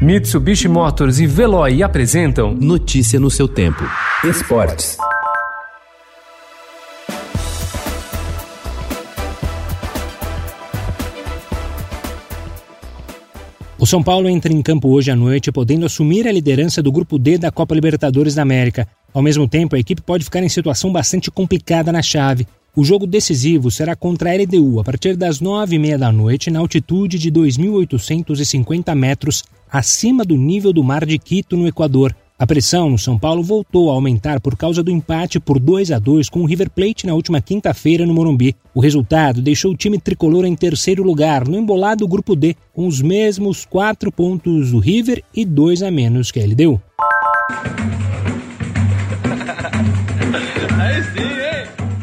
Mitsubishi Motors e Veloy apresentam Notícia no seu tempo. Esportes. O São Paulo entra em campo hoje à noite, podendo assumir a liderança do Grupo D da Copa Libertadores da América. Ao mesmo tempo, a equipe pode ficar em situação bastante complicada na chave. O jogo decisivo será contra a LDU a partir das nove e meia da noite, na altitude de 2.850 metros acima do nível do mar de Quito, no Equador. A pressão no São Paulo voltou a aumentar por causa do empate por 2 a 2 com o River Plate na última quinta-feira no Morumbi. O resultado deixou o time tricolor em terceiro lugar no embolado Grupo D, com os mesmos quatro pontos do River e dois a menos que a LDU.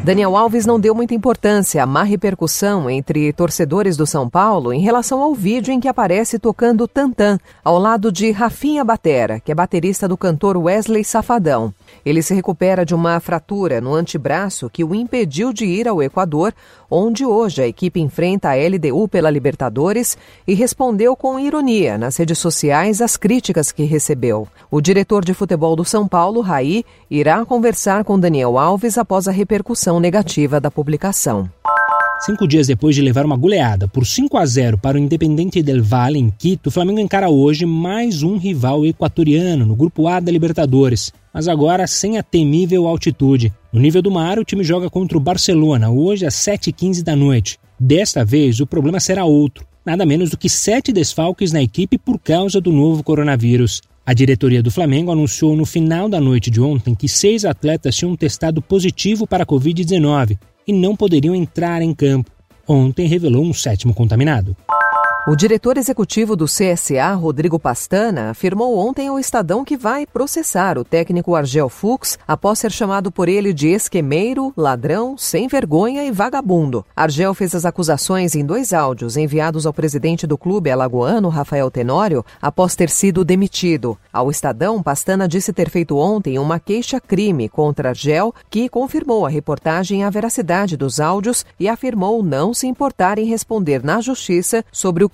Daniel Alves não deu muita importância à má repercussão entre torcedores do São Paulo em relação ao vídeo em que aparece tocando Tantan, ao lado de Rafinha Batera, que é baterista do cantor Wesley Safadão. Ele se recupera de uma fratura no antebraço que o impediu de ir ao Equador, onde hoje a equipe enfrenta a LDU pela Libertadores e respondeu com ironia nas redes sociais às críticas que recebeu. O diretor de futebol do São Paulo, Raí, irá conversar com Daniel Alves após a repercussão negativa da publicação. Cinco dias depois de levar uma goleada por 5 a 0 para o Independente del Valle em Quito, o Flamengo encara hoje mais um rival equatoriano no Grupo A da Libertadores, mas agora sem a temível altitude. No nível do mar, o time joga contra o Barcelona hoje às 7h15 da noite. Desta vez, o problema será outro. Nada menos do que sete desfalques na equipe por causa do novo coronavírus. A diretoria do Flamengo anunciou no final da noite de ontem que seis atletas tinham testado positivo para a Covid-19 e não poderiam entrar em campo. Ontem revelou um sétimo contaminado. O diretor executivo do CSA, Rodrigo Pastana, afirmou ontem ao Estadão que vai processar o técnico Argel Fux após ser chamado por ele de esquemeiro, ladrão, sem vergonha e vagabundo. Argel fez as acusações em dois áudios enviados ao presidente do clube alagoano, Rafael Tenório, após ter sido demitido. Ao Estadão, Pastana disse ter feito ontem uma queixa-crime contra Argel, que confirmou a reportagem a veracidade dos áudios e afirmou não se importar em responder na justiça sobre o